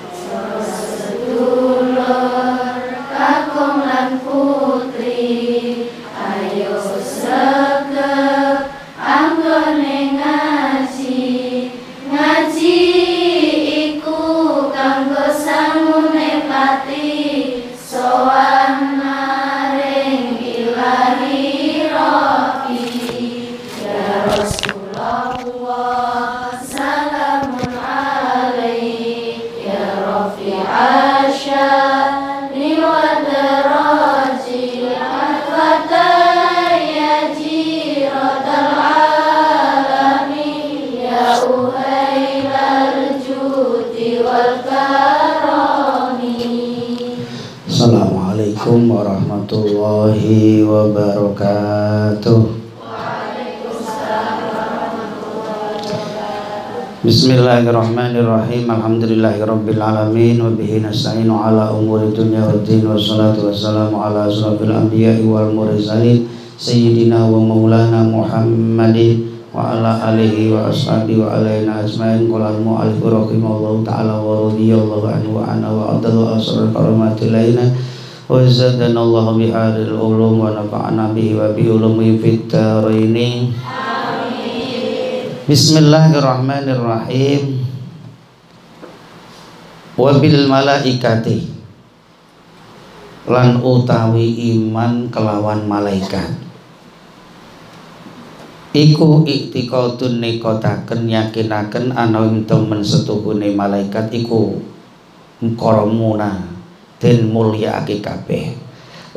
Thank you. Bismillahirrahmanirrahim. Alhamdulillahirrabbilalamin Wabihi nasta'inu ala umuri dunia wa din. Wassalatu wassalamu ala asrafil anbiya wal mursalin. Sayyidina wa maulana Muhammadin Wa ala alihi wa ashabi wa alaina asma'in Qulal mu'alif rahimahullahu ta'ala Wa radiyallahu anhu wa ana wa adalu asrar karamati zadana Allah bihadil ulum Wa nafa'ana bihi wa bi ulumi fit ini Bismillahirrahmanirrahim. Wabil malaikati lan utawi iman kelawan malaikat. Iku iktikadun nekotaken yakinaken ana ing temen setuhune malaikat iku. Karamuna den mulyaake kabeh.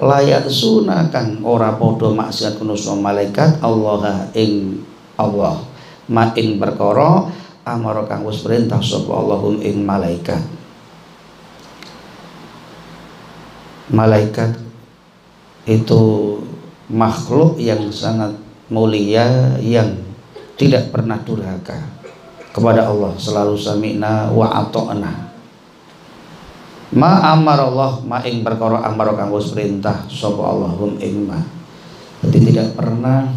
Layak sunakan ora padha maksiat kunusa malaikat Allah ing Allah. Ma ing perkara amara kang wis perintah sapa Allahum ing malaikat. Malaikat itu makhluk yang sangat mulia yang tidak pernah durhaka kepada Allah. Selalu sami'na wa ato'na ma amar Allah ma ing perkara amar kang wis perintah sapa Allahum ing ma. Jadi tidak pernah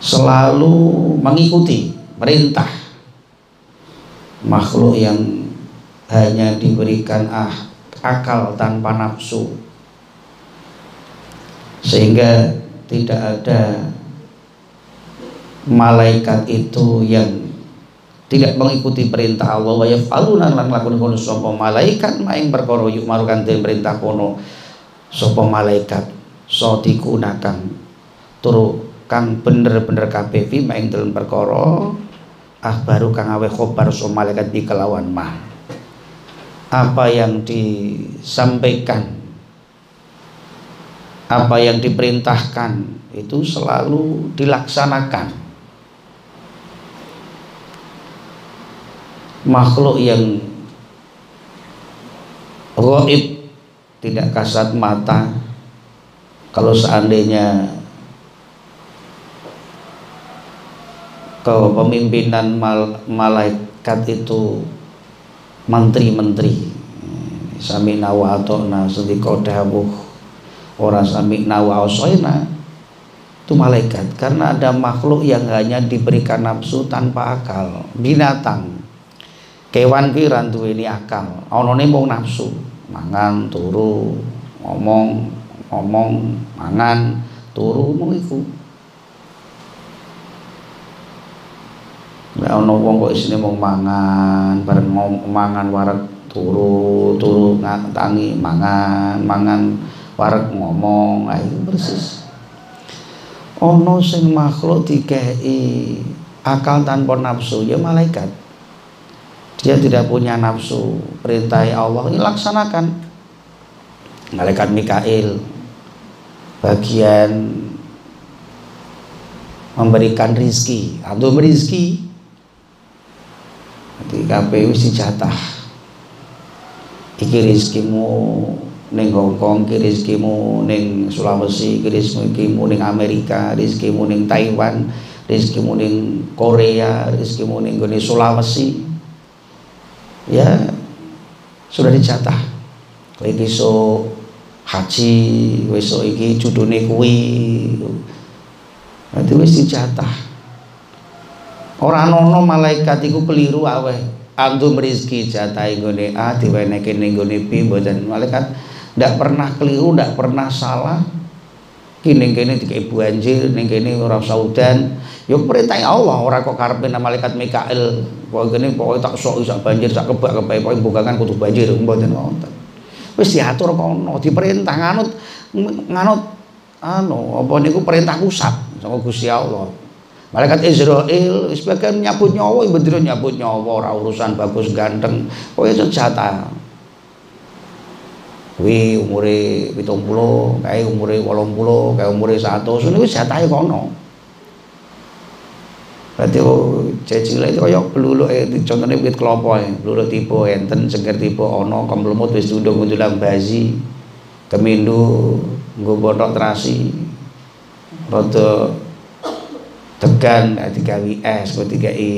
selalu mengikuti perintah makhluk yang hanya diberikan ah, akal tanpa nafsu. Sehingga tidak ada malaikat itu yang tidak mengikuti perintah Allah. Wa yaf'aluna lan lakon kono sapa malaikat maing perkara yuk marukan perintah kono sapa malaikat. So digunakan turu kang bener-bener kabeh fi maing dalam perkara ah baru kang awe khobar so malaikat di kelawan mah. Apa yang disampaikan apa yang diperintahkan itu selalu dilaksanakan makhluk yang goib tidak kasat mata. Kalau seandainya kepemimpinan mal malaikat itu menteri-menteri sami nawa atona sedika dawuh ora sami nawa osoina itu malaikat. Karena ada makhluk yang hanya diberikan nafsu tanpa akal binatang kewan ki rantu ini akal onone mau nafsu mangan turu ngomong ngomong mangan turu mau iku Nek ana wong kok isine mung mangan, bareng mangan wareg turu, turu tangi mangan, mangan wareg ngomong, ae persis. Ana sing makhluk dikei akal tanpa nafsu ya malaikat. Dia tidak punya nafsu, perintah Allah. Ini laksanakan. Malaikat Mikail bagian memberikan rizki. Atau berizki di KPU si jatah. Iki rizkimu ning Hongkong iki rizkimu ning Sulawesi iki rizkimu ning Amerika rizkimu ning Taiwan rizkimu ning Korea rizkimu ning Sulawesi ya sudah kowe iki so haji besok iki judune kuwi nanti wis dijatah Ora ana malaikat iku keliru aweh. Antum rezeki jatahe nggone A diwenehke ning nggone B mboten malaikat ndak pernah keliru, ndak pernah salah. Kini kene dikai banjir, ning kene ora usah udan. Ya perintah Allah, ora kok karepe malaikat Mikael. Kok kene pokoke tak sok sak banjir, sak kebak-kebak pokoke bukangan kudu banjir mboten wonten. Wis diatur kono, diperintah nganut nganut anu apa niku perintah pusat sama Gusti Allah. Malaikat Israel sebagian nyabut nyawa, bener nyabut nyawa, ora urusan bagus ganteng. Oh itu jatah. Wi umure 70, kae umure 80, kae umure 100, niku jatahe kono. Berarti oh, cecile itu kaya bluluke contone wit kelapa ya. Bluluk tipe enten, cengker tipe ana, kemlemut wis diundung-undulang bazi. Kemindu nggo botok terasi. Rada tegan digawe es kok digawe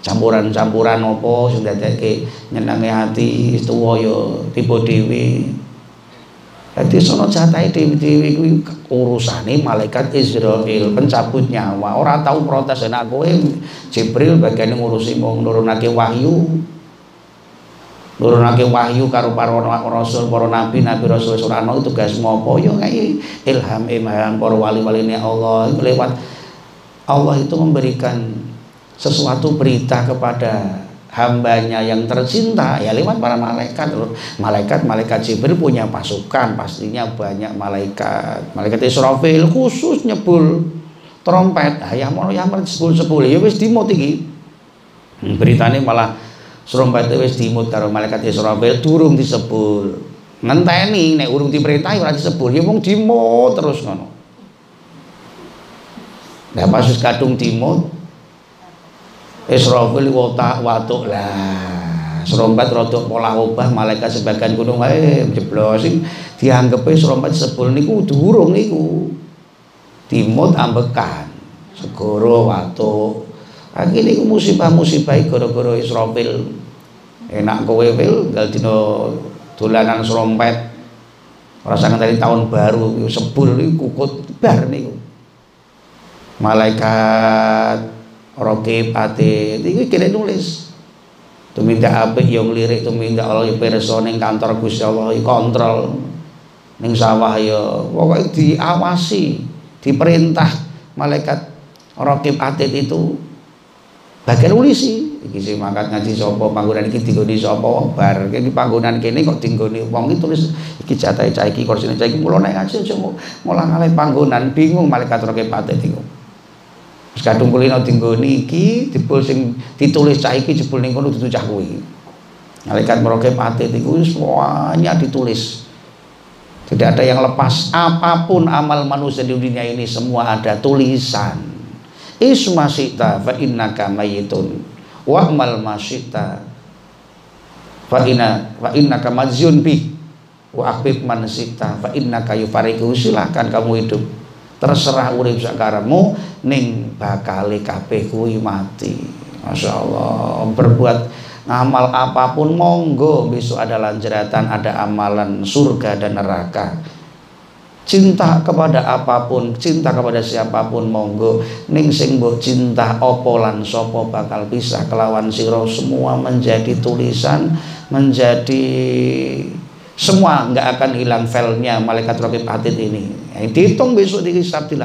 campuran-campuran apa sing dadekke nyenange ati tuwa ya tiba dhewe Jadi sono jatai dewi-dewi kuwi urusane malaikat Israel pencabut nyawa. Ora tahu protes enak kowe Jibril bagian ngurusi mau nurunake wahyu. Nurunake wahyu karo para rasul, para nabi, nabi rasul surano tugas apa ya kayak ilham ilham para wali-wali Allah lewat Allah itu memberikan sesuatu berita kepada hambanya yang tercinta ya lewat para malaikat malaikat malaikat Jibril punya pasukan pastinya banyak malaikat. Malaikat Israfil khusus nyebul trompet. Ah yang mau yang sepul sepul ya wis dimut iki. Hmm, beritanya malah trompet wis dimut karo malaikat Israfil durung disebul. Ngenteni nek urung diperintah ora disebul. Ya mung dimut terus ngono. Nah pas kadung timut Israfil wota watuk. Lah serombat rodok pola obah malaikat sebagian gunung eh jeblos sing dianggepe serombat sepul niku durung niku. Timut ambekan segoro watuk. Akhirnya musibah-musibah gara-gara Israfil enak kowe wil dal dina dolanan serompet. Rasakan dari tahun baru sepul niku kukut bar niku. Malaikat rokib ati. Iki kene nulis. Tumindak apik yo ngelirik tumindak Allah yo pirsa ning kantor Gusti Allah kontrol ning sawah yo pokoke diawasi diperintah malaikat rokib atid itu bagian ulisi iki. Sing mangkat ngaji sapa panggonan iki dinggoni sapa bar iki panggonan kene kok dinggoni wong iki tulis iki jatahe cah iki kursine cah iki mulo nek ngaji aja mulang alih panggonan bingung malaikat rokib atid iku kadung kulino tinggoni iki jebul sing ditulis cah iki jebul ning kono dudu kuwi. Malaikat merokep atit itu semuanya ditulis. Tidak ada yang lepas apa pun amal manusia di dunia ini semua ada tulisan. Isma sita fa innaka mayitun wa amal masyita fa inna fa innaka majzun bi wa akbib man sita fa innaka yufariku silahkan kamu hidup terserah urip sakaramu ning bakale kabeh kuwi mati. Masya Allah berbuat ngamal apa pun monggo besok ada lanjeratan ada amalan surga dan neraka. Cinta kepada apa pun cinta kepada siapa pun monggo. Ning sing mbok cinta opo lan sopo bakal bisa kelawan siro semua menjadi tulisan menjadi semua nggak akan hilang filenya malaikat Rokib Atid ini yang dihitung besok dihisap di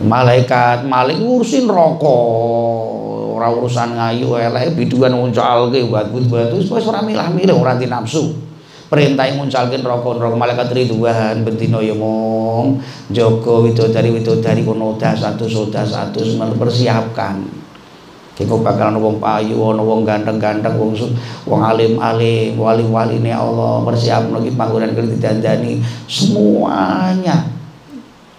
malaikat malik ngurusin rokok. Orang urusan ngayu elek biduan muncul ke buat buat batu wis ora milah-milih ora nafsu. Perintah yang muncalkin rokok rokok malaikat ridwan bentino ya mong Joko widodari widodari konoda satu soda satu persiapkan Iku bakalan wong payu, ana wong ganteng-ganteng, wong wong alim-alim, wali-wali ini Allah persiapno iki panggonan kene didandani semuanya.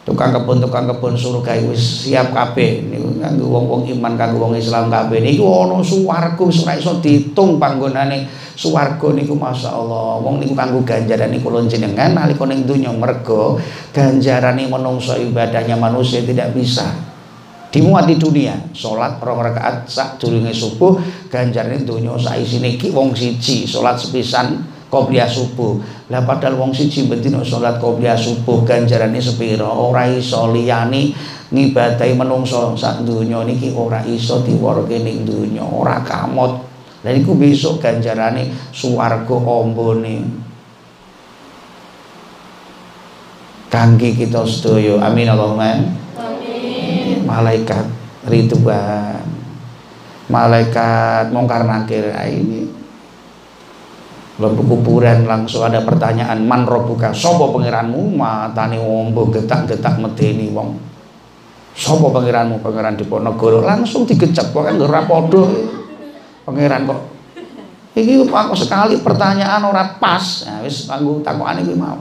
Tukang kebun tukang kebun surga wis siap kabeh. Niku kanggo wong-wong iman kanggo wong Islam kabeh. Niku ana swarga ora iso diitung panggonane swarga niku masyaallah. Wong niku kanggo ganjaran niku kula jenengan nalika ning donya mergo ganjarane menungso ibadahnya manusia tidak bisa dimuat di dunia sholat rong rakaat sak durunge subuh ganjarane donya sak isine iki wong siji sholat sepisan qobliyah subuh. Lah padahal wong siji bendina salat qobliyah subuh ganjarane sepira? Ora iso liyane ngibadahi menungso sak donya niki ora iso diworke ning donya, ora kamot. Lah niku besok ganjarane swarga ambone. Kangge kita sedaya. Amin Allahumma. Malaikat Ridwan. Malaikat mongkar nakir nah, ini. Lalu kuburan langsung ada pertanyaan man robuka sopo pangeranmu? Matane wombo getak-getak medeni wong. Sopo pangeranmu? Pangeran di Ponorogo langsung digecek kok kan ora padha. Pangeran kok iki aku sekali pertanyaan ora pas. Nah, wis kanggo takokane kuwi mau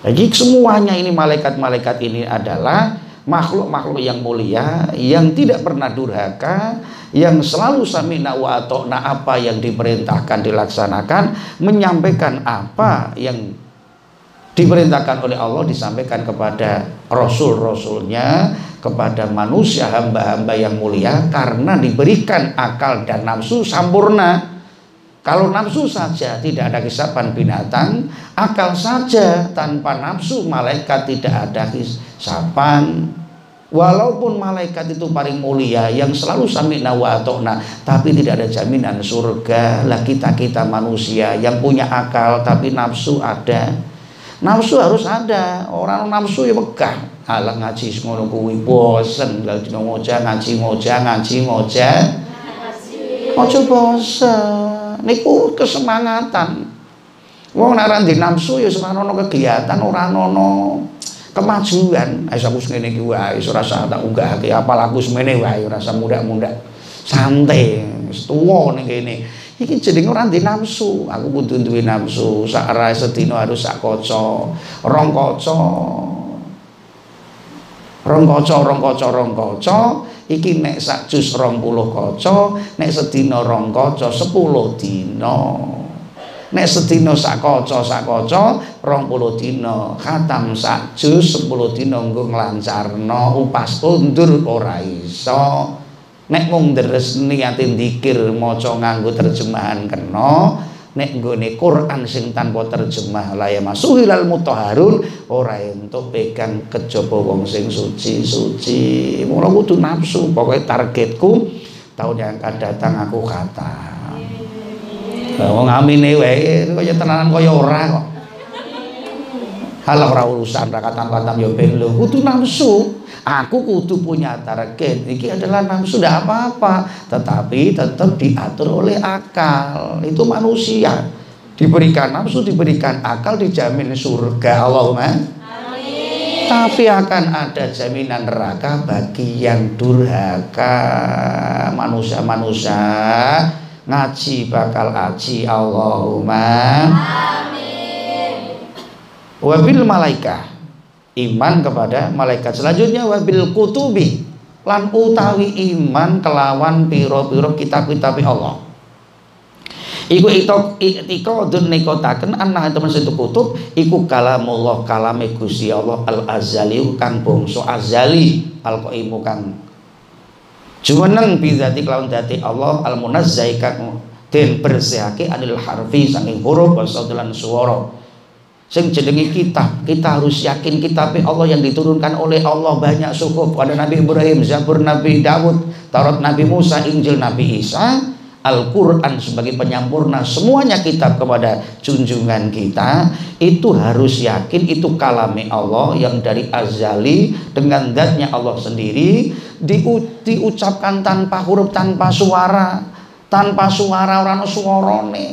jadi semuanya ini malaikat-malaikat ini adalah makhluk-makhluk yang mulia yang tidak pernah durhaka yang selalu sami'na wa atokna apa yang diperintahkan dilaksanakan menyampaikan apa yang diperintahkan oleh Allah disampaikan kepada rasul-rasulnya kepada manusia hamba-hamba yang mulia karena diberikan akal dan nafsu sempurna kalau nafsu saja tidak ada kisapan binatang, akal saja tanpa nafsu malaikat tidak ada kisapan Walaupun malaikat itu paling mulia yang selalu sami'na wa atokna, tapi tidak ada jaminan surga. Lah kita-kita manusia yang punya akal tapi nafsu ada. Nafsu harus ada. Orang nafsu ya megah. Alah ngaji ngono kuwi bosen lha dina ngoja ngaji ngoja ngaji ngoja. Ojo bosen. Niku kesemangatan. Wong nek nafsu ya semana kegiatan ora ono kemajuan. Wis aku ngene iki wae wis tak unggahake. Apa lagu semene wae ora usah muda-muda santai wis ning kene. Iki jenenge ora ndek nafsu. Aku kudu duwe nafsu. Sak ra sedina harus sak kaca. Rong kaca. Rong kaca rong kaca rong kaca. Iki nek sak jus 20 kaca nek sedina rong kaca 10 dina nek sedina sak kaca sak kaca 20 dina khatam sak juz 10 dina nggo nglancarno upas undur ora iso. Nek mung deres niate dzikir maca nganggo terjemahan kena nek nggone Quran sing tanpa terjemah la ya masuhilal mutahharun ora entuk pegang kejaba wong sing suci-suci. Mula kudu nafsu pokoke targetku tahun yang akan datang aku kata wong amine wae kaya tenanan kaya ora kok. Halah ora urusan ra katam-katam yo ben lho. Kudu nafsu aku kudu punya target. Iki adalah nafsu tidak apa-apa. Tetapi tetap diatur oleh akal. Itu manusia. Diberikan nafsu diberikan akal dijamin surga. Allahumma. Tapi akan ada jaminan neraka bagi yang durhaka. Manusia-manusia ngaji bakal aji Allahumma amin. Wabil malaika iman kepada malaikat. Selanjutnya wabil kutubi. Lan utawi iman kelawan piro-piro kitab-kitab Allah. Iku itok itika dun nikotaken anah teman situ kutub. Iku kalamullah kalame Gusti Allah al azali kang bangsa azali. Al qaimu kang jumeneng bizati kelawan dati Allah al munazzai kang den bersihake anil harfi saking huruf wa sautulan suara sing jenenge kitab kita harus yakin kitab Allah yang diturunkan oleh Allah banyak suku. Pada Nabi Ibrahim Zabur Nabi Dawud Taurat Nabi Musa Injil Nabi Isa Al-Quran sebagai penyempurna semuanya kitab kepada junjungan kita itu harus yakin itu kalami Allah yang dari azali dengan zatnya Allah sendiri diu, diucapkan tanpa huruf tanpa suara tanpa suara orang suarane.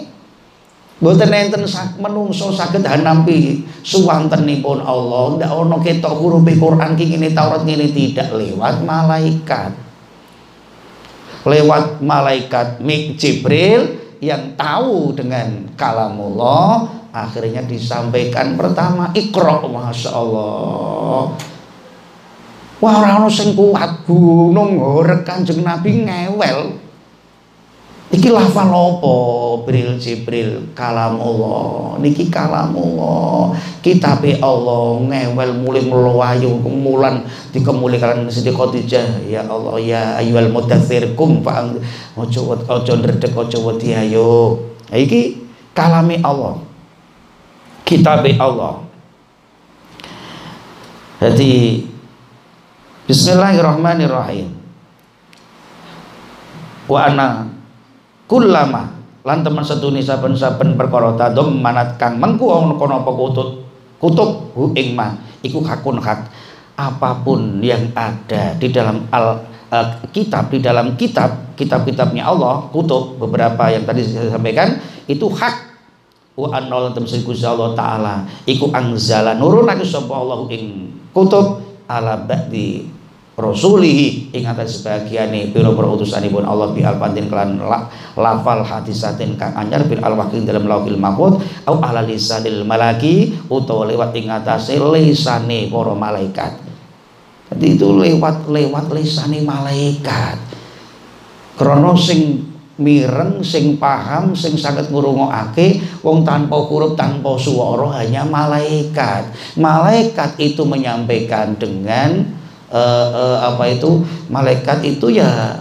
Mboten enten menungso saged hanampi suwantenipun Allah ndak ono ketok huruf Quran ki ngene Taurat ngene tidak lewat malaikat lewat malaikat Mik Jibril yang tahu dengan kalamullah akhirnya disampaikan pertama ikra Masya Allah. Wah orang sing kuat gunung horek kanjeng Nabi ngewel Iki lafal apa? Bril Jibril kalam Allah. Niki kalam Allah. Kitab Allah ngewel mulai melayu kemulan dikemulikan Siti Khadijah. Ya Allah ya ayyuhal mudaththir kum fa ojo ojo ndredeg ojo wedi ayo. Iki kalami Allah kitab Allah jadi Bismillahirrahmanirrahim wa ana kullama. Lan teman setuni saben-saben perkara tadom manat kang mengku ana kono apa kutut? Kutub hu ing ma. Iku hakun hak apa pun yang ada di dalam al uh, kitab di dalam kitab kitab-kitabnya Allah kutub beberapa yang tadi saya sampaikan itu hak. Wa annal temsi Allah taala. Iku angzala nurun aku sapa Allah ing kutub. Ala ba'di rasulihi. Ing atas sebagiane pira-pira utusanipun Allah bi alfadin kelan la, lafal hadisatin kang anyar bil alwaqi dalam lauhil mahfuz au ala lisanil malaki utawa lewat ing atase lisane para malaikat. Jadi itu lewat lewat lisane malaikat. Krana sing mireng sing paham sing saged ngrungokake wong tanpa huruf tanpa suara hanya malaikat. Malaikat itu menyampaikan dengan uh, uh, apa itu malaikat itu ya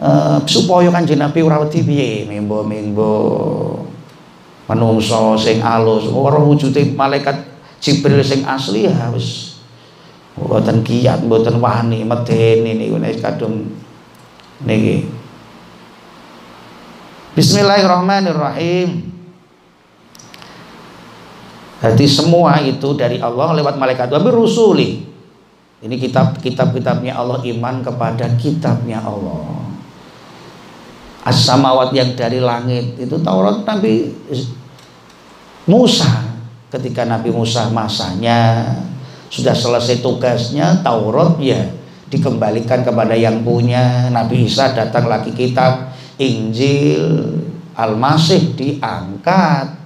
uh, supaya kan Nabi ora wedi piye? Mimbo-mimbo sing alus. Ora wujude malaikat Jibril sing asli ya wis. Mboten kiat mboten wani medeni niku nek kadung niki. Bismillahirrahmanirrahim. Jadi semua itu dari Allah lewat malaikat. Wabi rusuli ini kitab kitab-kitabnya Allah iman kepada kitabnya Allah. As-samawat yang dari langit itu Taurat Nabi Musa. Ketika Nabi Musa masanya sudah selesai tugasnya Taurat ya dikembalikan kepada yang punya. Nabi Isa datang lagi kitab Injil Al-Masih diangkat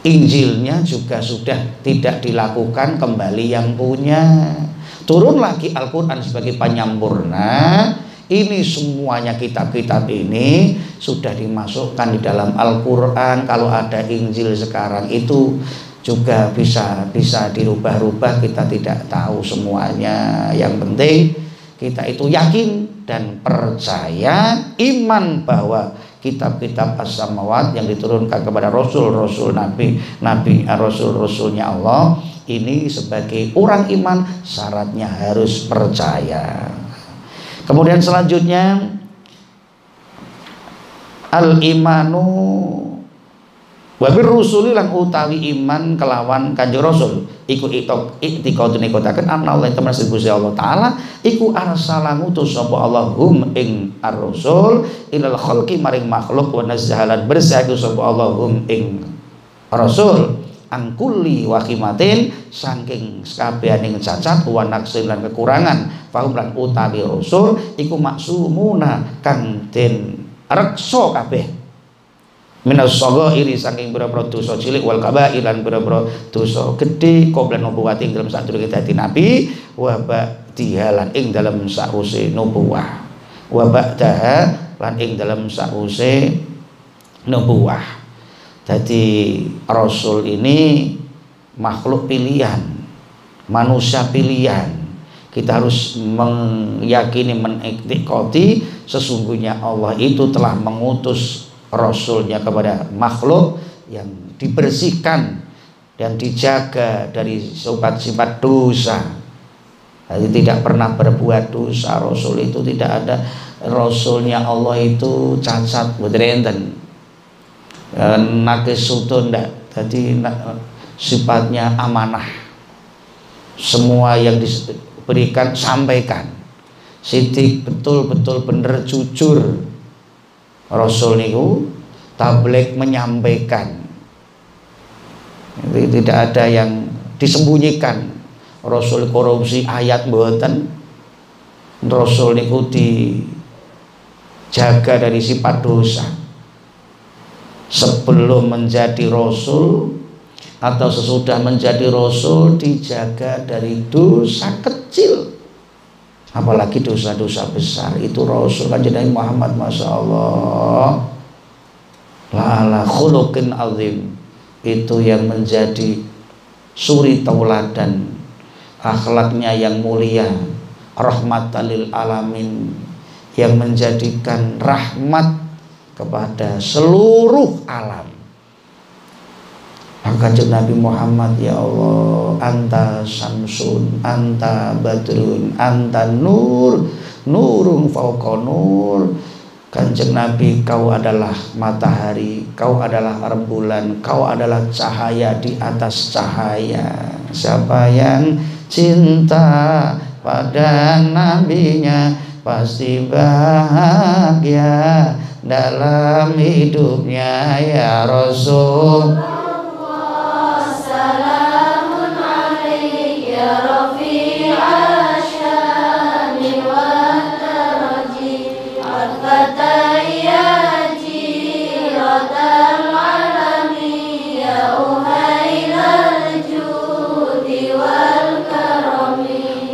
Injilnya juga sudah tidak dilakukan kembali yang punya. Turun lagi Al-Quran sebagai penyempurna. Ini semuanya kitab-kitab ini sudah dimasukkan di dalam Al-Quran. Kalau ada Injil sekarang itu juga bisa bisa dirubah-rubah. Kita tidak tahu semuanya. Yang penting kita itu yakin dan percaya iman bahwa kitab-kitab as-samawat yang diturunkan kepada rasul-rasul nabi nabi rasul-rasulnya Allah ini sebagai orang iman syaratnya harus percaya. Kemudian selanjutnya al imanu Wabir rusuli lan utawi iman kelawan kanjeng Rasul. Iku itok iktikadune kotaken anna Allah temen Gusti Allah taala iku arsala ngutus sapa Allah ing ar-rasul ilal khalqi maring makhluk wa nazzahalan bersih sapa Allah ing rasul. Angkuli wakimatin saking sekabehaning cacat wa naksin lan kekurangan fahum lan utawi rasul iku maksumuna kang den reksa kabeh minas iri saking boro-boro dosa cilik wal kabair lan boro-boro dosa gedhe qablan nubuwati ing dalem sadurunge dadi nabi wa ba'diha lan ing dalem sause nubuwah. Wa ba'daha lan ing dalem sause nubuwah. Jadi rasul ini makhluk pilihan manusia pilihan. Kita harus meyakini menikmati sesungguhnya Allah itu telah mengutus rasulnya kepada makhluk yang dibersihkan dan dijaga dari sifat-sifat dosa. Jadi tidak pernah berbuat dosa. Rasul itu tidak ada. Rasulnya Allah itu cacat. Budrenten nakis sutun jadi sifatnya amanah. Semua yang diberikan sampaikan. Sidik betul-betul benar jujur Rasul niku tablik menyampaikan. Jadi tidak ada yang disembunyikan. Rasul korupsi ayat buatan Rasul niku dijaga dari sifat dosa. Sebelum menjadi Rasul atau sesudah menjadi Rasul dijaga dari dosa kecil apalagi dosa-dosa besar. Itu Rasul kanjeng Muhammad Masya Allah. Lala khuluqin azim. Itu yang menjadi suri tauladan. Akhlaknya yang mulia. Rahmat lil alamin. Yang menjadikan rahmat kepada seluruh alam maka Nabi Muhammad ya Allah. Anta samsun anta badrun anta nur. Nurun fauqa nur. Kanjeng Nabi kau adalah matahari Kau adalah rembulan Kau adalah cahaya di atas cahaya. Siapa yang cinta pada nabinya Pasti bahagia dalam hidupnya ya Rasul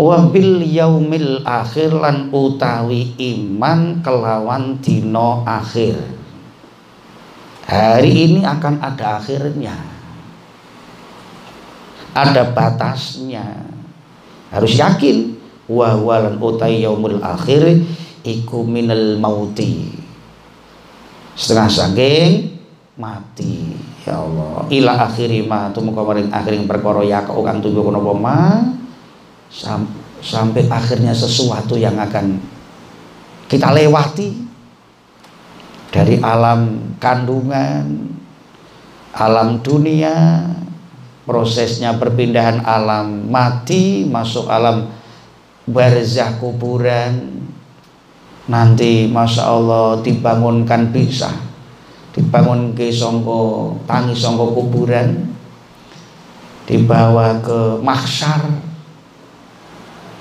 wabil yaumil akhir lan utawi iman kelawan dino akhir. Hari ini akan ada akhirnya. Ada batasnya. Harus yakin. Wa utai yaumul akhir iku minal mauti. Setengah saking mati. Ya Allah. Ila akhiri ma tumuka maring akhiring perkara ya kau kang tubuh kono ma Sam sampai akhirnya sesuatu yang akan kita lewati. Dari alam kandungan, alam dunia, prosesnya perpindahan alam mati masuk alam barzah kuburan nanti masya Allah dibangunkan bisa dibangun ke songko tangi songko kuburan dibawa ke mahsyar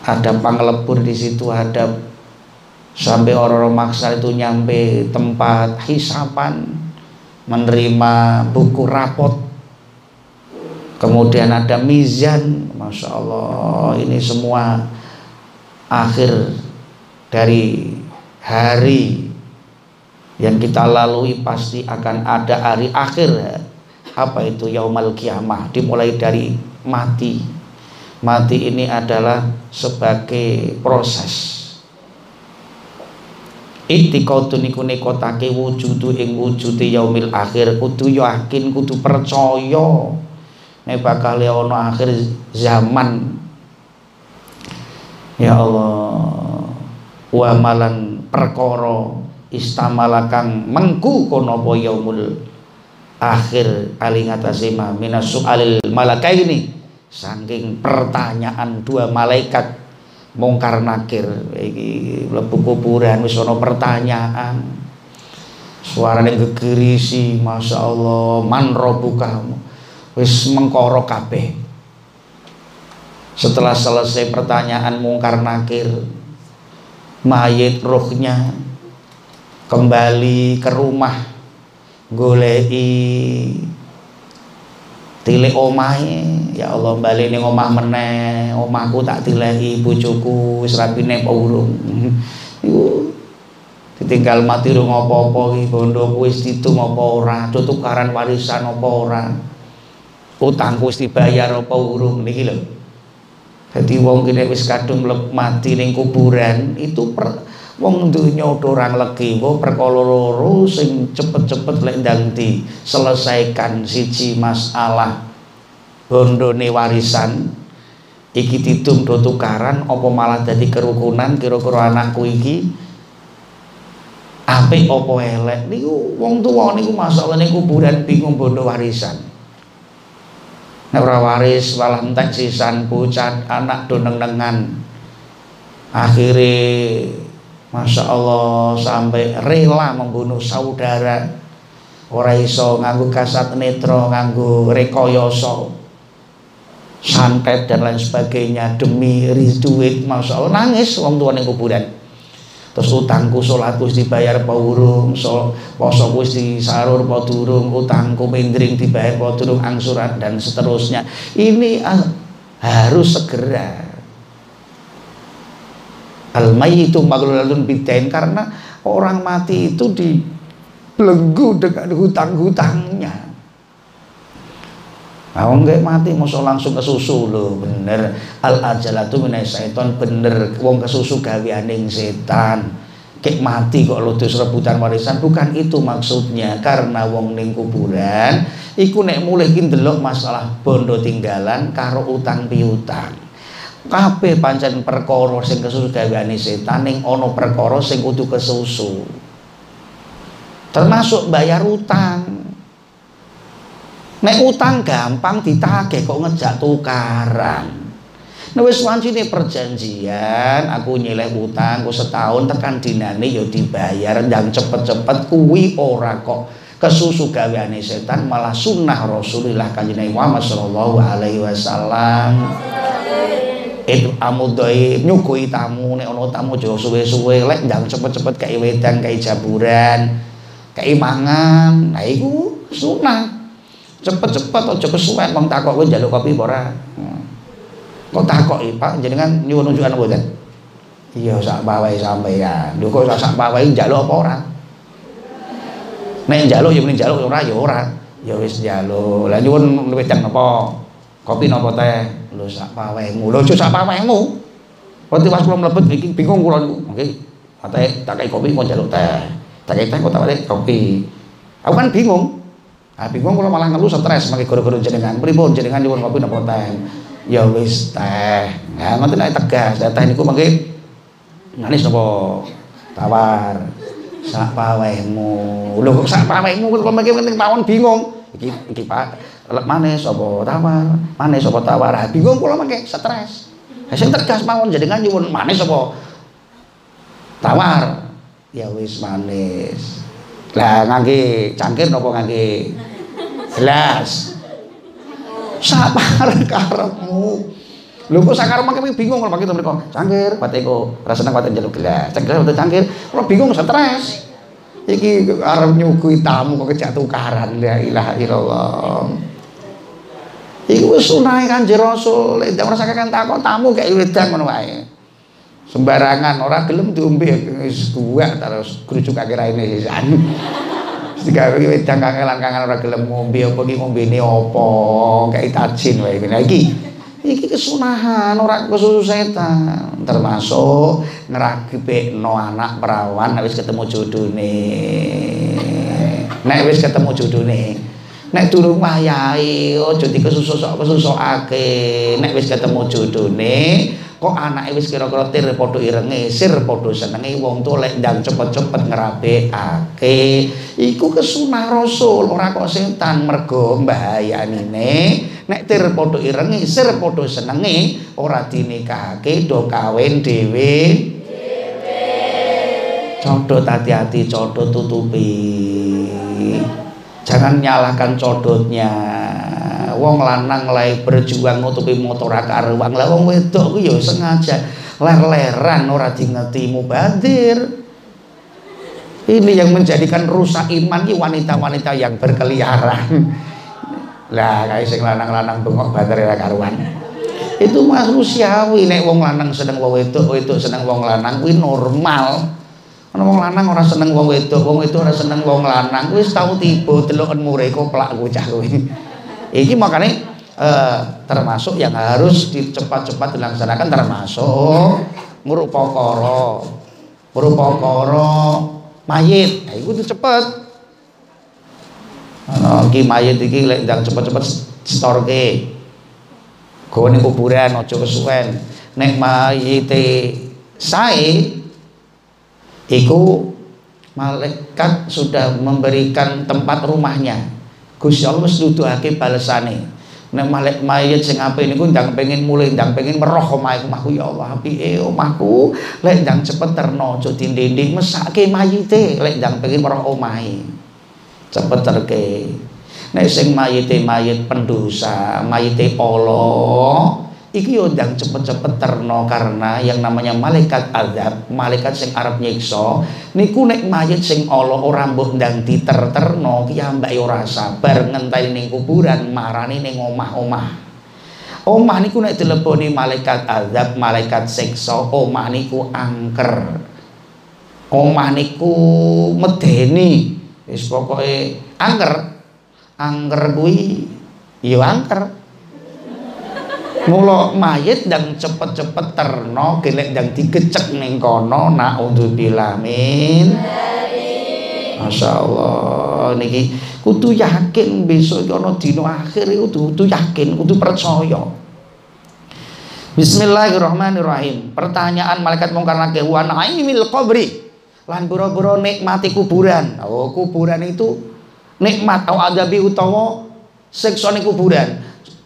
ada panglebur di situ ada sampai orang-orang maksa itu nyampe tempat hisapan menerima buku rapot. Kemudian ada mizan Masya Allah ini semua akhir dari hari yang kita lalui pasti akan ada hari akhir apa itu yaumal kiamah? Dimulai dari mati mati ini adalah sebagai proses. Itikadu niku nekotake wujudu ing wujude yaumil akhir. Kudu yakin kudu percaya. Nek bakal ana akhir zaman. Ya Allah. Wa malan perkara istamalakang mengku kono apa yaumul akhir. Ali ngatasé minas su'alil malakaini saking pertanyaan dua malaikat mungkar nakir iki mlebu kuburan wis ana pertanyaan. Suarane gegerisi Masya Allah man robuka wis mengkoro kabeh. Setelah selesai pertanyaan mungkar nakir mayit ruhnya kembali ke rumah golei tilik omahe ya Allah bali ning omah meneh omahku tak tilehi bojoku wis rapine urung. Iku ditinggal mati rung apa-apa iki bondoku wis ditung apa ora tukaran warisan apa ora. Utangku wis dibayar apa urung niki lho. Dadi wong kene wis kadung mati ning kuburan itu per, wong dunya ora legi wa perkara sing cepet-cepet lek ndang diselesaikan siji masalah bondone warisan iki ditung do tukaran apa malah dadi kerukunan kira-kira anakku iki? Apik apa elek niku? Wong tuwa niku ning kuburan bingung bondo warisan. Nek ora waris malah entek sisan bocah anak do neng-nengan. Akhirnya Masya Allah sampai rela membunuh saudara. Ora iso nganggo kasat netro nganggo rekoyoso santet dan lain sebagainya demi duit Masya Allah. Nangis wong tua yang kuburan. Terus utangku sholatku dibayar apa urung so, posoku disarur apa durung utangku mendring dibayar apa angsuran dan seterusnya. Ini ah, harus segera al mayyitu maghlulatun bidain karena orang mati itu dibelenggu dengan hutang-hutangnya. Nah, nggak mati musuh langsung ke susu. Loh bener. Al ajalatu minai syaiton bener. Wong ke susu gawe aning setan. Kek mati kok ludus rebutan warisan. Bukan itu maksudnya. Karena wong ning kuburan iku nek mulai ki masalah bondo tinggalan karo utang piutang kabeh pancen perkara sing kesusu gaweane setan ning ana perkara sing kudu kesusu. Termasuk bayar utang. Nek utang gampang ditagih kok ngejak tukaran. Nah wis wancine perjanjian, aku nyileh utang, aku setahun tekan dinane ya dibayar dan cepet-cepet kuwi ora kok kesusu gaweane setan malah sunnah Rasulullah kanjeng Muhammad sallallahu alaihi wasallam. Itu amudai nyukui tamu nek ana tamu aja suwe-suwe lek ndang cepet-cepet kayak wedang kayak jaburan kayak mangan. Nah iku sunnah. Cepet-cepet aja kesuwen wong takok kowe njaluk kopi ora. Kok takoki, Pak, jenengan nyuwun unjukan mboten? Iya, sak bawahe sampeyan. Lho kok sak bawahe njaluk apa ora? Nek njaluk ya mending njaluk ora ya ora. Ya wis njaluk. Lah nyuwun wedang napa? Kopi napa teh? Lho sak pawehmu. Lho sak pawehmu. Nanti pas kula mlebet iki bingung kula niku. Nggih. Ate tak kopi kok njaluk teh. Tak teh kok tak kopi. Aku kan bingung. Ah bingung kula malah ngeluh stres mangke gara-gara jenengan. Pripun jenengan nyuwun kopi napa teh? ya wis teh nah ngoten nek tegas teh niku mangke manis napa tawar sak pawehmu lho kok sak pawehmu kok mangke penting bingung iki iki Pak manis apa tawar? Manis apa tawar? Bingung kula mangke stres. Sing tegas mawon jenengan nyuwun manis apa tawar? Ya wis manis. Lah ngangge cangkir napa ngangge? Gelas. Sabar karepmu. Lho kok sakarep mangke bingung kalau pakai mereka? Cangkir pate kok seneng pate njaluk gelas. Cangkir pate cangkir kalau bingung stres. Iki arep nyukui tamu kok kejak tukaran la ilaha illallah Iku wis sunahe Kanjeng Rasul, lek ndak kan takon tamu kayak wedang ngono wae. Sembarangan ora gelem diombe wis tuwek terus grujuk kake raine sisan. Digawe wedang kangelan kangen ora gelem ngombe apa iki ngombene apa kayak tajin wae iki. Iki iki kesunahan ora kesusu setan termasuk ngragibekno anak perawan nek wis ketemu jodone. Nek wis ketemu jodone. Nek durung wayahe aja dikesusu sok kesusukake. Nek wis ketemu jodone kok anake wis kira-kira tir padha irenge sir padha senenge wong tuwa lek ndang cepet-cepet ngrabekake. Iku kesunah rasul ora kok setan mergo mbahayanine. Nek tir padha irenge sir padha senenge ora dinikahake do kawin dhewe. Codot hati-hati codot tutupi jangan nyalahkan codotnya. Wong lanang lay berjuang nutupi motor karuang lah wong wedok ku ya sengaja. Ler-leran ora dingeti mubadir. Ini yang menjadikan rusak iman ki wanita-wanita yang berkeliaran. Lah kayak sing lanang-lanang bengok bater ora karuan. Itu manusiawi. Nek wong lanang seneng wong wedok wedok seneng wong lanang kuwi normal ana wong lanang ora seneng wong wedok wong wedok ora seneng wong lanang. Wis tau tiba deloken mure plak bocah kuwi ini makanya eh, termasuk yang harus dicepat-cepat dilaksanakan termasuk nguruk pokoro. Mayit. Nah itu cepet nah, ki mayit iki lek ndang cepet-cepet storke ning kuburan aja kesuwen. Nek mayite sae iku malaikat sudah memberikan tempat rumahnya. Gusti Allah wis nuduhake balesane. Nek malek mayit sing apik niku ndang pengen mulai ndang pengen meroh omahe omahku ya Allah apike omahku? Lek ndang cepet terno aja dinding mesake mayite lek ndang pengen meroh omahe. Cepet terke. Nek sing mayite mayit pendosa mayite Allah iki yo cepet-cepet terno karena yang namanya malaikat azab, malaikat sing arep nyiksa niku nek mayit sing Allah ora mbok ndang diterterno ki ambake ora sabar ngenteni ning kuburan marani ning omah-omah. Omah niku nek dileboni malaikat azab, malaikat siksa, omah niku angker. Omah niku medeni. Wis pokoke angker. Angker kuwi ya angker. Mula mayit yang cepet-cepet terno gelek yang digecek ning kono naudzubillah min. Masya Allah niki kudu yakin besok ana dina akhir iku kudu yakin, kudu percaya. Bismillahirrahmanirrahim. Pertanyaan malaikat mungkar nakir wa naimil qabri. Lan boro-boro nikmati kuburan. Oh, kuburan itu nikmat atau adabi utawa siksa kuburan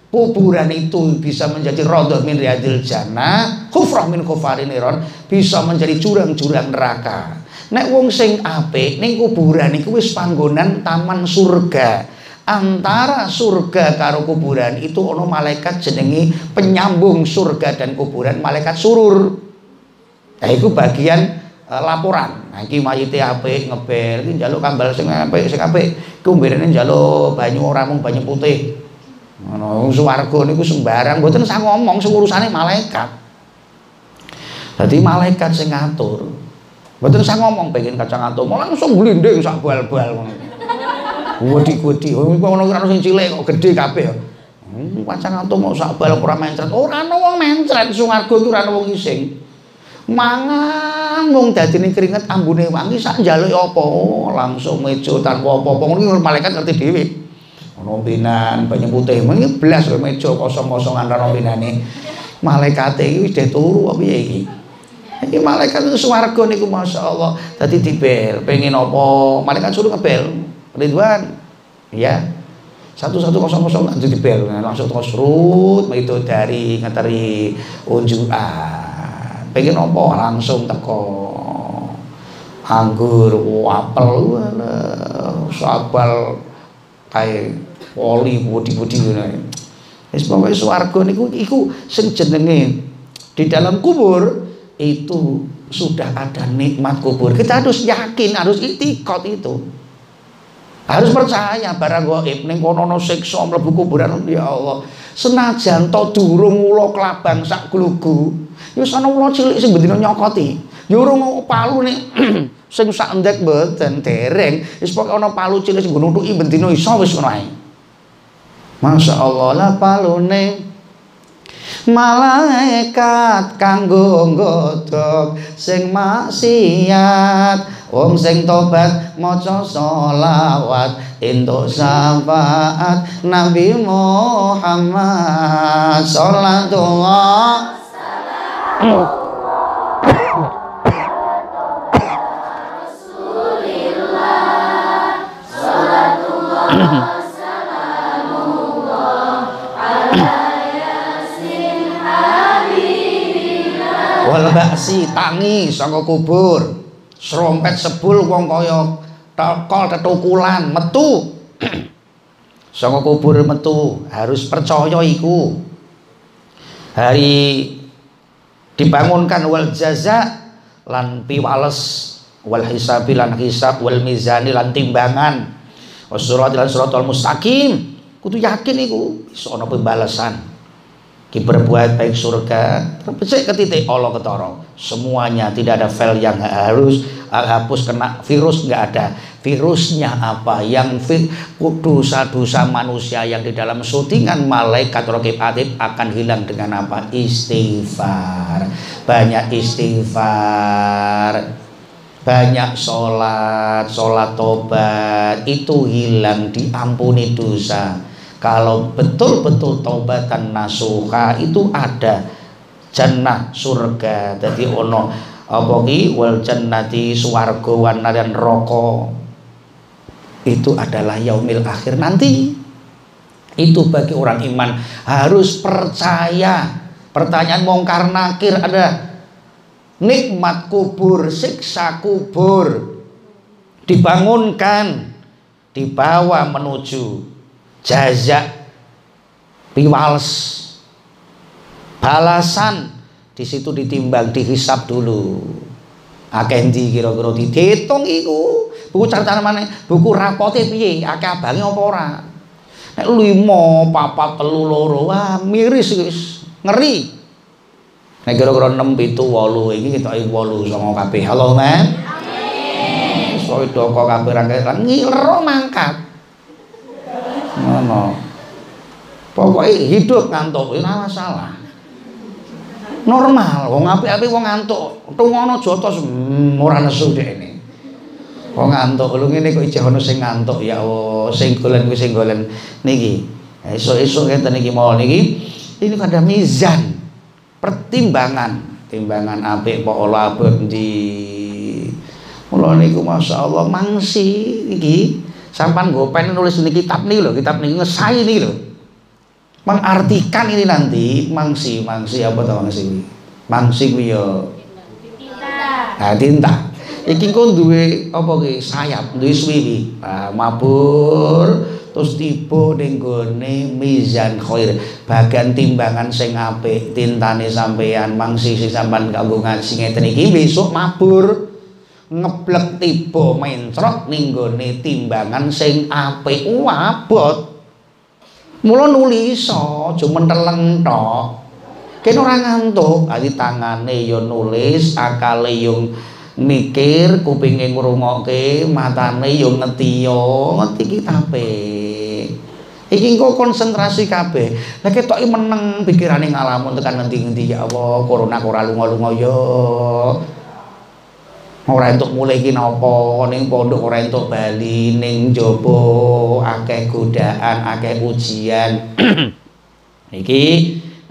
kuburan itu bisa menjadi rodoh min riyadil jannah kufrah min kufarin iron bisa menjadi jurang-jurang neraka. Nek wong sing apik ning kuburan iku wis panggonan taman surga. Antara surga karo kuburan itu ono malaikat jenenge penyambung surga dan kuburan malaikat surur. Nah itu bagian uh, laporan. Nah iki mayite apik ngebel iki njaluk kambal sing apik sing apik. Kumbirene njaluk banyu ora mung banyu putih Ngono swarga niku sembarang mboten sang ngomong sing urusane malaikat. Dadi malaikat sing ngatur. Mboten sang ngomong pengen kacang atom langsung glinding sak bal-bal ngono. Wedi-wedi, oh ngono ora sing cilik kok gedhe kabeh. Hmm, kacang atom mau sak bal ora mencret. Ora ana wong mencret swarga iku ora ana wong ising. Mangan mung dadine keringet ambune wangi sak njaluk apa langsung meja tanpa apa-apa ngono malaikat ngerti dhewe rompinan banyak putih. Ini belas meja kosong-kosongan rompinane malaikat iki wis turu apa piye iki? Iki malaikat itu swarga niku masyaallah dadi dibel. Pengen apa? Malaikat suruh ngebel. Ridwan. Ya satu-satu kosong kosong nanti dibel. Langsung terus serut itu dari ngeteri unjukan. Pengen apa? Langsung teko anggur apel sabal kayak poli budi-budi. Wis pokoke swarga niku iku sing jenenge di dalam kubur itu sudah ada nikmat kubur. Kita harus yakin, harus itikot itu. Harus percaya barang gaib ning kono ana siksa mlebu kuburan ya Allah. Senajan to durung ula klabang sak glugu, ya ana ula cilik sing bendina nyokoti. Ya urung palu nih sing sak ndek mboten dereng. Wis pokoke ana palu cilik sing nuthuki bendina iso wis ngono ae. Masya Allah lah palune. Malaikat kanggo nggodhog sing maksiat. Wong sing tobat maca selawat entuk syafaat. Nabi Muhammad sallallahu Rasulillah wal baksi tangi saka kubur. Serompet sebul wong kaya tokol tetukulan metu. Saka kubur metu harus percaya iku. Hari dibangunkan wal jaza lan piwales wal hisabi lan hisab wal mizani lan timbangan. Wasurat lan suratul mustaqim. Kudu yakin iku iso ana pembalasan Ki berbuat baik surga Terpecik ke titik Allah ketara Semuanya tidak ada file yang harus Hapus kena virus nggak ada. Virusnya apa? Yang dosa-dosa manusia Yang di dalam syutingan malaikat Rokib atib akan hilang dengan apa? Istighfar. Banyak istighfar. Banyak sholat, sholat tobat. Itu hilang diampuni dosa kalau betul-betul taubatan nasuha itu ada. Jannah surga. Jadi ono apa ki? Wal jannati swarga wan dan roko. Itu adalah yaumil akhir nanti. Itu bagi orang iman. Harus percaya. Pertanyaan mongkar nakir ada. Nikmat kubur siksa kubur. Dibangunkan. Dibawa menuju jazak piwales balasan di situ ditimbang dihisap dulu akendi kira-kira dihitung iku buku catatan mana buku rapote piye akeh abange apa ora nek lima papat telu loro wah miris wis ngeri nek kira-kira 6 7 8 iki ketoke 8 songo kabeh halo men amin soe doko kabeh ra ngilero mangkat ngono. Pokoknya hidup ngantuk ora masalah. Normal wong apik-apik wong ngantuk. Tungono jotos hmm, ora nesu ini. Wong ngantuk lu ngene kok ijeh ono sing ngantuk ya Allah sing golen kuwi sing golen. Niki esuk-esuk ngeten niki mau niki ini ada mizan pertimbangan. Timbangan apik apa ora apik di Mula niku masyaallah mangsi iki sampan gopen nulis ini kitab nih loh kitab nih ngesai nih loh mengartikan ini nanti mangsi mangsi apa tau mangsi mangsi kuwi yo. Tinta. Nah tinta. Iki kok duwe apa ki? Sayap duwe swiwi nah, mabur terus tiba ning gone mizan khair. Bagian timbangan sing apik tintane sampean mangsi sing sampean kanggo ngaji ngeten iki besok mabur ngeblek tiba mencrot ning gone timbangan sing apik. Abot mula nulis aja menteleng tok. Kene ora ngantuk ati tangane ya nulis akale yo mikir kupinge ngrungokke matane yo ngetiyo ngerti kitabe iki engko konsentrasi kabeh. Lha ketoki meneng pikirane ngalamun tekan ngendi-ngendi ya Allah corona ora lunga-lunga yo ora entuk mulai iki napa ning pondok ora entuk bali ning jaba akeh godaan akeh ujian. Iki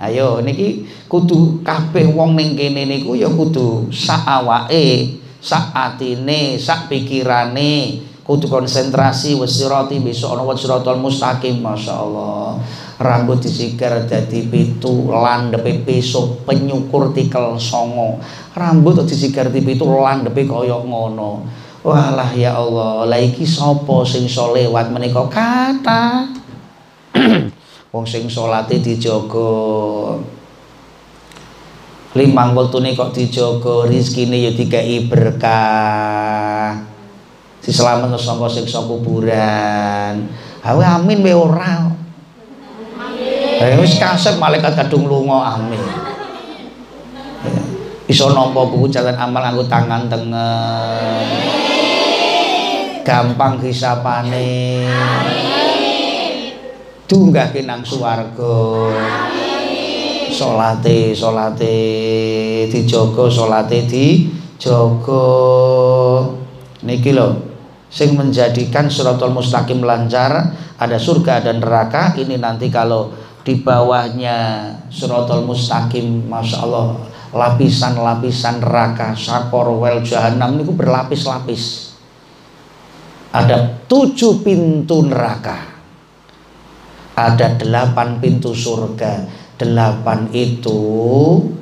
ayo niki kudu kabeh wong ning kene niku ya kudu sak awake sak atine sak pikirane kudu konsentrasi wasirati besok ana wasiratul mustaqim masyaallah. Rambut disikir dadi pitu landepe besok penyukur tikel songo. Rambut disikir di pitu landepe kaya ngono. Walah ya Allah. Lah iki sapa sing iso lewat menika? Kata. Wong sing salate dijaga. Limang wektune kok dijaga rezekine ya dikai berkah diselametno saka siksa kuburan awe amin we ora Eh wis kasep malaikat kadung lunga amin. Ya. Iso nampa buku jalan amal nganggo tangan tengen. Gampang hisapane. Dunggahke nang swarga. Salate, salate dijaga, salate dijaga. Niki lho sing menjadikan suratul mustaqim lancar ada surga dan neraka ini nanti kalau di bawahnya suratul mustaqim Masya Allah lapisan-lapisan neraka sakor wel jahanam itu berlapis-lapis. Ada tujuh pintu neraka. Ada delapan pintu surga. Delapan itu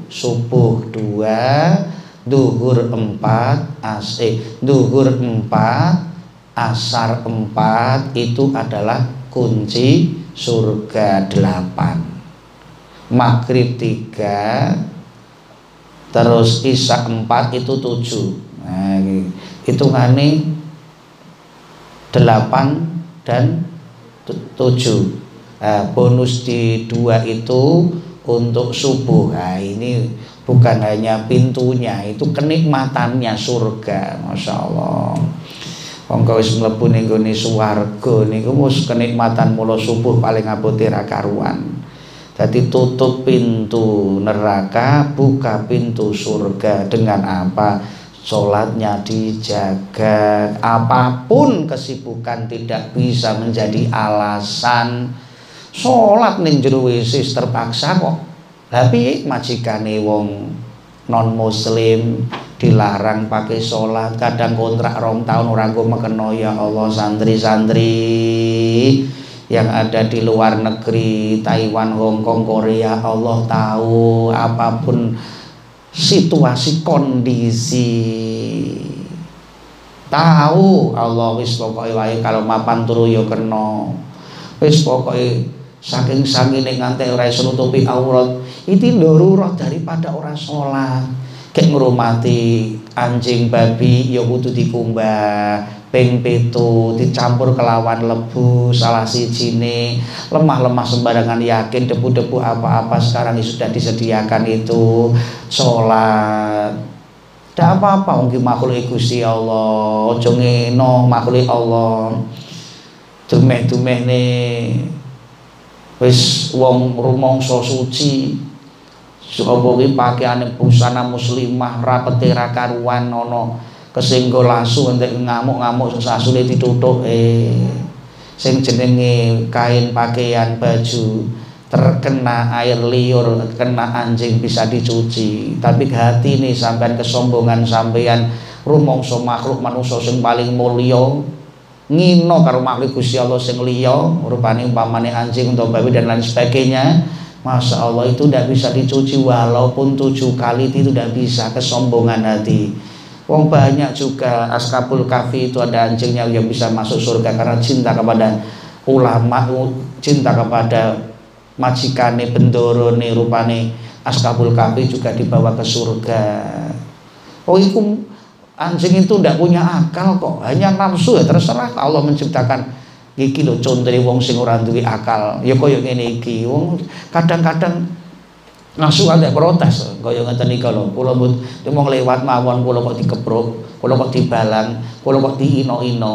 subuh dua duhur empat as eh, duhur empat asar empat itu adalah kunci surga delapan. Maghrib tiga terus isya empat itu tujuh. Nah, hitungannya delapan dan tujuh. Nah, bonus di dua itu untuk subuh. Nah ini bukan hanya pintunya itu kenikmatannya surga Masya Allah Wong wis mlebu ning gone swarga niku wis kenikmatan mula subuh paling abote ra karuan. Dadi tutup pintu neraka, buka pintu surga. Dengan apa? Sholatnya dijaga. Apa pun kesibukan tidak bisa menjadi alasan Sholat ning jero terpaksa kok. Tapi majikane wong non muslim dilarang pakai sholat. Kadang kontrak rom tahun orang gue mekeno ya Allah santri-santri yang ada di luar negeri Taiwan Hong Kong Korea Allah tahu apa pun situasi kondisi. Tahu Allah wis pokoknya wae kalau mapan turu ya kena. Wis pokoknya saking saking nganti ora iso nutupi aurat. Itu darurat daripada orang sholat kayak ngurumati anjing babi ya kudu dikumbah ping pitu dicampur kelawan lebu salah si cine lemah-lemah sembarangan yakin debu-debu apa-apa sekarang sudah disediakan itu. Sholat. Tidak apa-apa mungkin makhluk Gusti Allah. Ojo ngeno makhluk Allah. Dumeh-dumeh nih wis wong rumangsa suci sapa ki pakaiane busana muslimah rapete ra karuan ana kesenggo lasu entek ngamuk-ngamuk sasune eh. Sing jenenge kain pakaian baju terkena air liur kena anjing bisa dicuci. Tapi hati ini sampean kesombongan sampean rumongso makhluk manusia sing paling mulia ngino karo makhluk Gusti Allah sing liya rupane umpamane anjing untuk babi dan lain sebagainya Masya Allah itu tidak bisa dicuci walaupun tujuh kali itu tidak bisa kesombongan hati. Wong banyak juga Askabul Kafi itu ada anjingnya yang bisa masuk surga karena cinta kepada ulama cinta kepada majikane bendorone rupane Askabul Kafi juga dibawa ke surga. Oh itu anjing itu tidak punya akal kok hanya nafsu ya terserah Allah menciptakan iki lho contohnya wong sing ora duwe akal. Ya koyo ngene iki. Wong kadang-kadang nafsu ada protes. Kaya ngeten iki lho. Kula mau lewat mawon kula kok dikepruk kula kok dibalang kula kok diino-ino.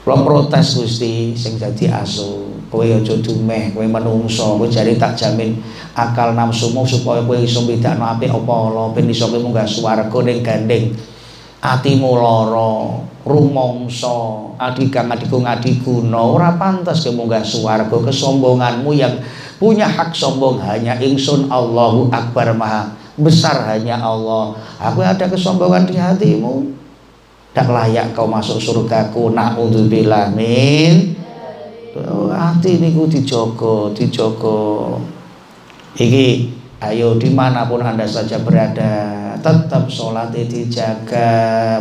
Kula protes Gusti sing dadi asu kowe aja dumeh kowe menungso kowe jare tak jamin akal nafsumu supaya kowe iso bedakno apik apa ala ben iso kowe munggah swarga ning gandeng atimu lara rumangsa adikang adikku ngadiguna ora pantas kowe munggah swarga kesombonganmu yang punya hak sombong hanya ingsun Allahu Akbar Maha besar hanya Allah. Aku ada kesombongan di hatimu. Tak layak kau masuk surgaku. Na'udzubillah min. Hati niku dijogo dijogo iki ayo di mana pun anda saja berada tetap sholat dijaga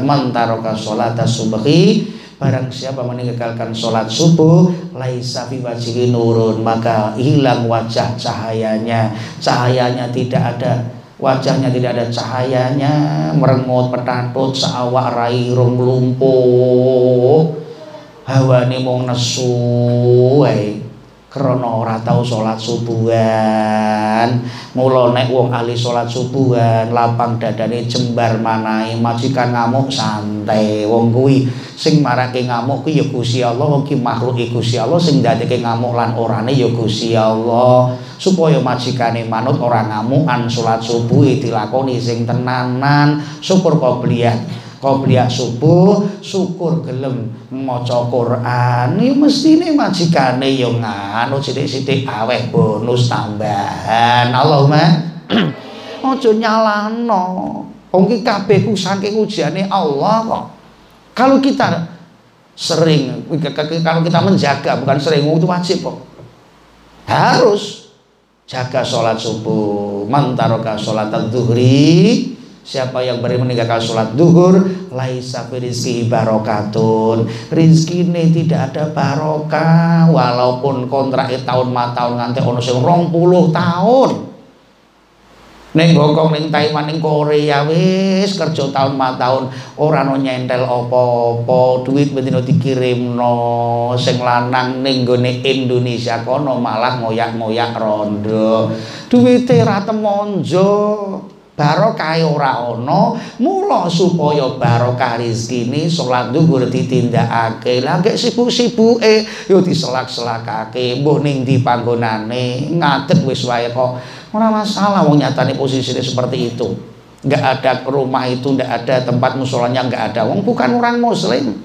mentaroka sholat subhi barang siapa meninggalkan sholat subuh laisa fi wajhi nurun maka hilang wajah cahayanya. Cahayanya tidak ada wajahnya tidak ada cahayanya. Merengut petatut seawak rai rong lumpuh hawane mung nesu krana ora tau salat subuhan. Mula nek wong ahli salat subuhan lapang dadane jembar manahe majikan ngamuk santai. Wong kuwi sing marake ngamuk kuwi ya Gusti Allah wong ki makhluk Gusti Allah sing dadeke ngamuk lan orane ya Gusti Allah. Supaya majikane manut ora ngamukan salat subuh dilakoni sing tenanan. Syukur qobliyah qobliyah subuh syukur gelem maca Quran. Iki mestine majikane ya nganu sithik-sithik aweh bonus tambahan. Allahumma aja nyalano. Wong iki kabeh ku saking ujiane Allah kok. Kalau kita sering kalau kita menjaga bukan sering itu wajib kok. Harus jaga sholat subuh mantaroka sholat al-zuhri Siapa yang beri meninggalkan sholat duhur Laisa rizki barokatun. Rizki ini tidak ada barokah. Walaupun kontrak tahun ma tahun nganti ono sing rong puluh tahun. Neng bokong neng Taiwan neng Korea wis kerja tahun ma tahun. Orang no nyentel opo-opo duit betino dikirim no sing lanang neng gone Indonesia kono malah ngoyak-ngoyak rondo. Duwite ra temonjo barokah ora ana mula supaya barokah rezekine salat zuhur ditindakake. Lah gek sibuk-sibuke yo diselak-selakake. Mbuh ning ndi panggonane? Ngadeg wis wae kok. Ora masalah wong nyatane posisine seperti itu. Enggak ada rumah itu enggak ada tempat musolanya enggak ada. Wong bukan orang muslim.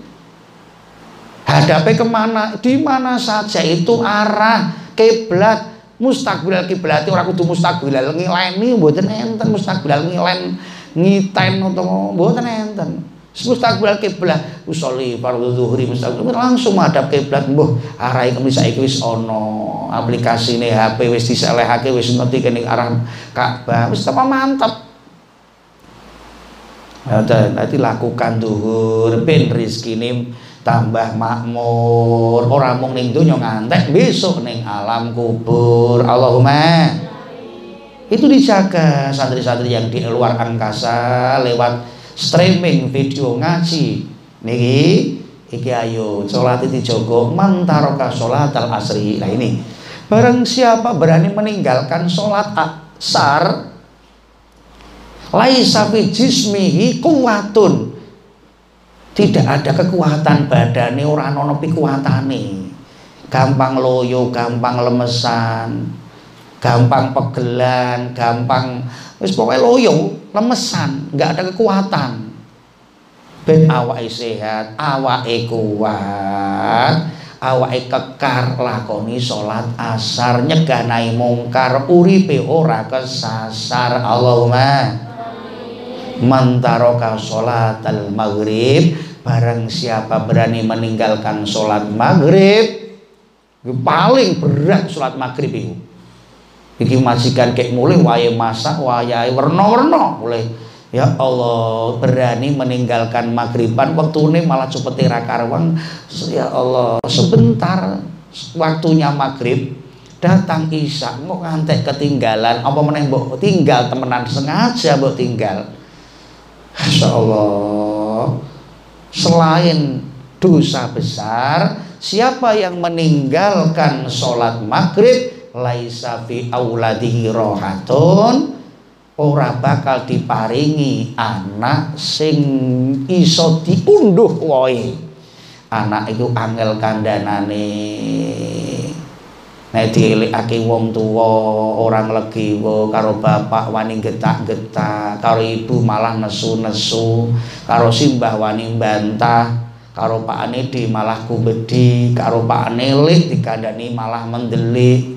Hadapi ke mana? Di mana saja itu arah kiblat mustaqbil kiblat ora kudu mustaqbil ngileni mboten enten. Mustaqbil ngilen ngiten utawa mboten enten. Mustaqbil kiblat usolli fardhu zuhri mustaqbil langsung madhep kiblat mbuh arahe kemis saiki wis ana aplikasine HP wis diselehake wis ngerti kene arah Ka'bah. Wis apa mantap nanti lakukan duhur ben rezekine tambah makmur. Ora mung ning donya ngantek besok ning alam kubur. Allahumma. Itu dijaga santri-santri yang di luar angkasa lewat streaming video ngaji. Niki iki ayo sholat itu jogo mantaroka sholat al asri. Nah ini barang siapa berani meninggalkan sholat asar laisa fi jismihi kuwatun tidak ada kekuatan badane ora ana nih gampang loyo gampang lemesan gampang pegelan gampang wis pokoknya loyo lemesan nggak ada kekuatan. Ben awake sehat awake kuat awake kekar lakoni salat asar nyegah nai mungkar uripe ora kesasar. Allahumma mantaroka salat al maghrib barang siapa berani meninggalkan salat maghrib paling berat salat maghrib itu. Iki majikan kayak mulai wae masak wae werna-werna mulai Ya Allah berani meninggalkan maghriban waktu ini malah cepet karawang ya Allah sebentar waktunya maghrib datang isya kok ngantek ketinggalan apa mbok tinggal temenan sengaja mbok tinggal Masya Allah selain dosa besar siapa yang meninggalkan sholat maghrib laisa fi auladihi rohatun ora bakal diparingi anak sing iso diunduh wae anak itu angel kandhanane nek dielikake wong tuwa orang legiwa karo bapak wani getak-getak karo ibu malah nesu-nesu karo simbah wani bantah karo pakane di malah kubedi karo pakane lik dikandani malah mendelik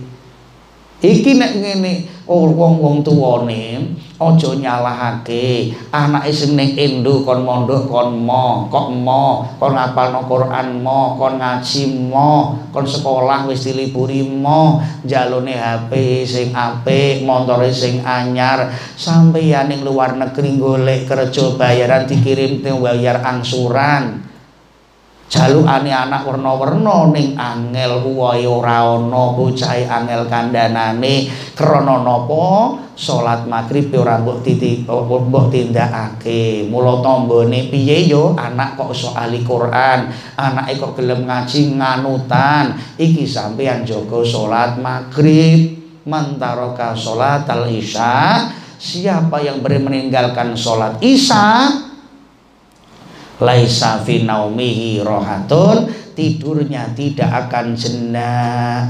iki nek ngene oh wong-wong tuwane aja nyalahake anake sing ning endo kon mondok kon mo kok mo kon ngapalno Quran mo kon ngaji mo kon sekolah wis diliburi mo jalone HP sing apik montore sing anyar. Sampeyan ning luar negeri golek kerja bayaran dikirim bayar angsuran jalukane anak werna-werna ning angel kuwae ora ana bocahe angel kandhanane krana napa? Salat maghrib ora mbok titi mbok tindakake. Mula tambane piye yo? Anak kok iso ahli Quran anake kok gelem ngaji nganutan. Iki sampeyan jaga salat maghrib. Mantaraka salat al isya siapa yang meninggalkan salat isya laisa fi naumihi rohatun. Tidurnya tidak akan jenak.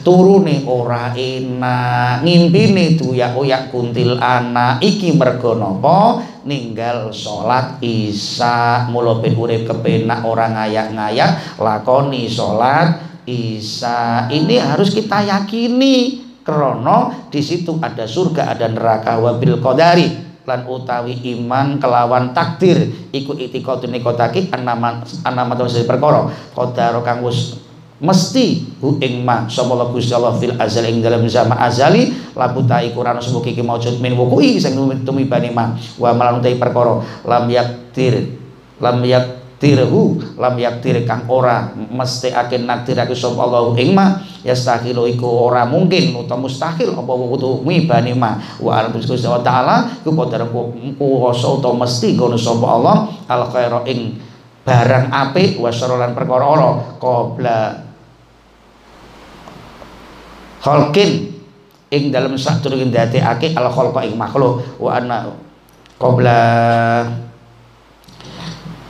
Turune ora enak. Ngimpine tuyak uyak kuntil anak. Iki mergo napa ninggal salat isya. Mula ben urip kepenak ora ngayak-ngayak lakoni salat isya. Ini harus kita yakini. Krono di situ ada surga ada neraka. Wabil qadari lan utawi iman kelawan takdir iku itikadun nikotaki anaman anamat sing perkara. Qadar kang wis mesti hu ing ma sapa Gusti Allah fil azal ing dalam zaman azali labu ta iku ora semugi ki maujud min wuku'i sing tumibane ma. Wa malan perkara lam yaktir lam yak tirhu lam yaktir kang ora mesti akin naktirake sapa Allah ing ma yastahilu iku ora mungkin utawa mustahil apa wudu mibani ma. Wa alam Gusti taala ku qadar kuwasa utawa mesti ngono sapa Allah al khaira ing barang apik wa syarran perkara ora qabla khalqin. Ing dalam sadurunge ndadekake al khalqa ing makhluk wa anna qabla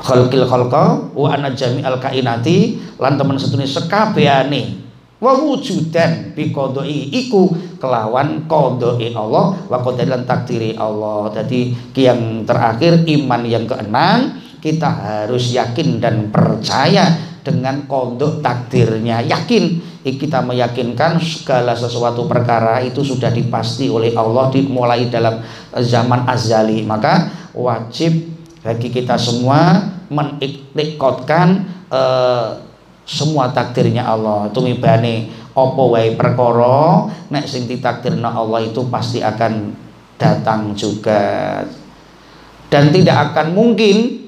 khalqil khalqa wa anna jami'al kainati lan temen setune sekabehane wa wujudan bi qadai iku kelawan qadai Allah wa qadai lan takdiri Allah. Jadi yang terakhir iman yang keenam kita harus yakin dan percaya dengan kodok takdirnya. Yakin kita meyakinkan segala sesuatu perkara itu sudah dipasti oleh Allah dimulai dalam zaman azali. Maka wajib bagi kita semua meniktikotkan uh, semua takdirnya Allah. Tumibane apa wae perkara nek sing ditakdirna Allah itu pasti akan datang juga. Dan tidak akan mungkin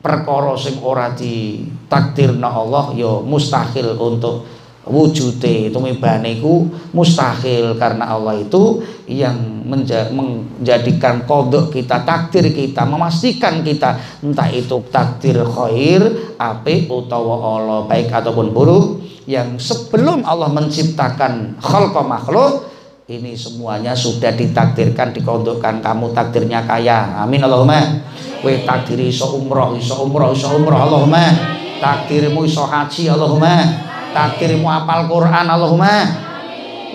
perkara sing ora ditakdirna Allah ya mustahil untuk wujude tumibane iku mustahil karena Allah itu yang menjadikan kodok kita takdir kita memastikan kita entah itu takdir khair api utawa Allah baik ataupun buruk yang sebelum Allah menciptakan khalqa makhluk ini semuanya sudah ditakdirkan dikodokkan kamu takdirnya kaya. Amin Allahumma. We takdiri iso umroh iso umroh iso umroh Allahumma. Takdirmu iso haji Allahumma takdirmu apal Quran Allahumma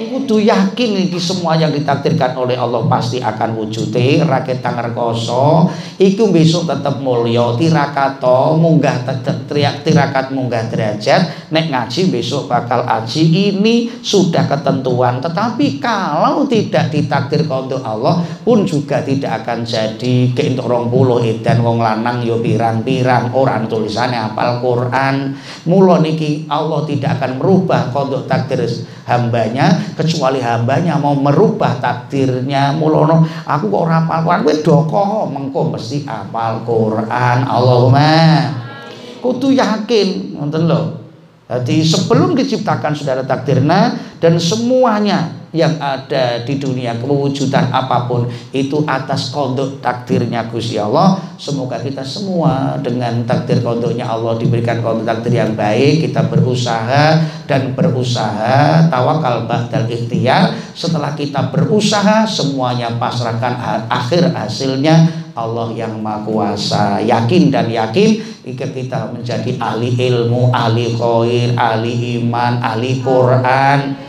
kudu yakin iki semua yang ditakdirkan oleh Allah pasti akan wujute rakyat kang rekoso iku besok tetep mulya tirakato munggah teriak tirakat munggah derajat. Nek ngaji besok bakal aji. Ini sudah ketentuan tetapi kalau tidak ditakdir untuk Allah pun juga tidak akan jadi. Ke untuk puluh edan wong lanang yo pirang-pirang. Orang tulisannya apal Quran. Mulo niki Allah tidak akan merubah untuk takdir hambanya kecuali hambanya mau merubah takdirnya mulono. Aku kok ora hafal Quran? Kowe doko mengko mesti hafal Quran. Allahumma. Kudu yakin ngoten lho. Jadi sebelum diciptakan sudah ada takdirnya dan semuanya yang ada di dunia kewujudan apa pun itu atas kodok takdirnya Gusti Allah. Semoga kita semua dengan takdir kodoknya Allah diberikan kodok takdir yang baik kita berusaha dan berusaha tawakal ba'dal ikhtiar setelah kita berusaha semuanya pasrahkan akhir hasilnya. Allah yang Maha Kuasa yakin dan yakin kita menjadi ahli ilmu ahli khair ahli iman ahli Quran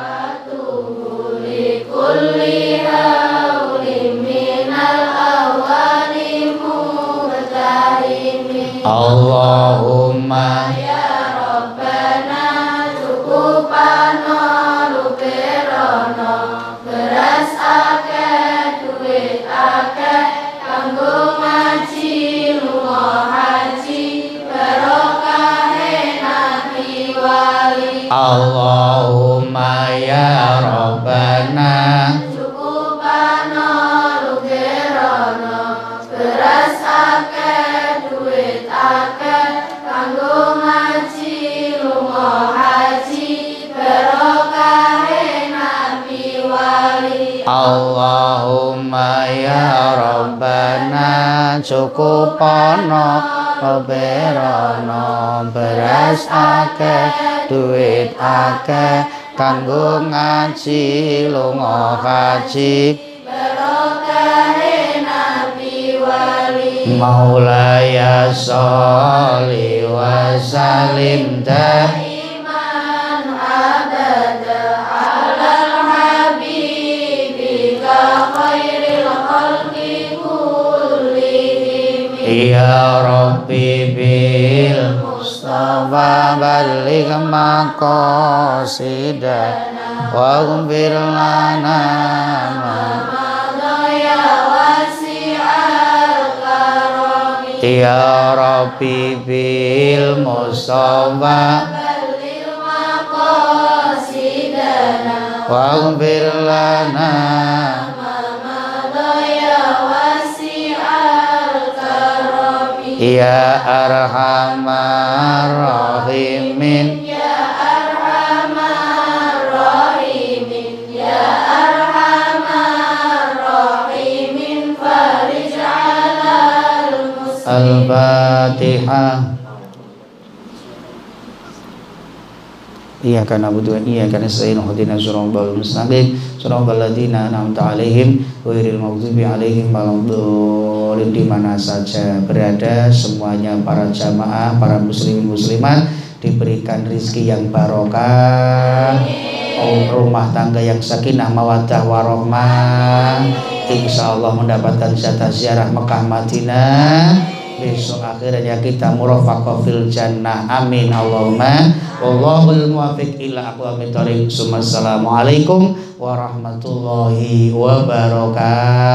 Allahumma ya Rabbana cukupano luperono beras ake duit ake kanggo ngaji lunga haji barokah nabi wali. Allahumma Cukupono oberono beras akeh duit akeh kanggo ngaji lunga haji. Maulaya sholli wa salim daiman Balik maqasidana wa ghfir lana Ya Rabbi bil Balil maqasidana Waghfir lana Ya Arhamar Rahimin. Ya Arhamar Rahimin. Ya Arhamar Rahimin. Farij alal Al-Fatihah Iyyaka na'budu wa iyyaka nasta'in. Ihdinas siratal mustaqim. Siratal ladzina an'amta 'alaihim ghairil maghdubi 'alaihim waladdallin. Di mana saja berada semuanya para jamaah para muslimin muslimat diberikan rizki yang barokah. Rumah tangga yang sakinah mawaddah warahmah. Insya Allah mendapatkan jatah ziarah Mekah Madinah besok akhirnya kita murafaqah fil jannah. Amin. Allahumma. Wallahul muwafiq ila aqwamit thoriq. Assalamualaikum warahmatullahi wabarakatuh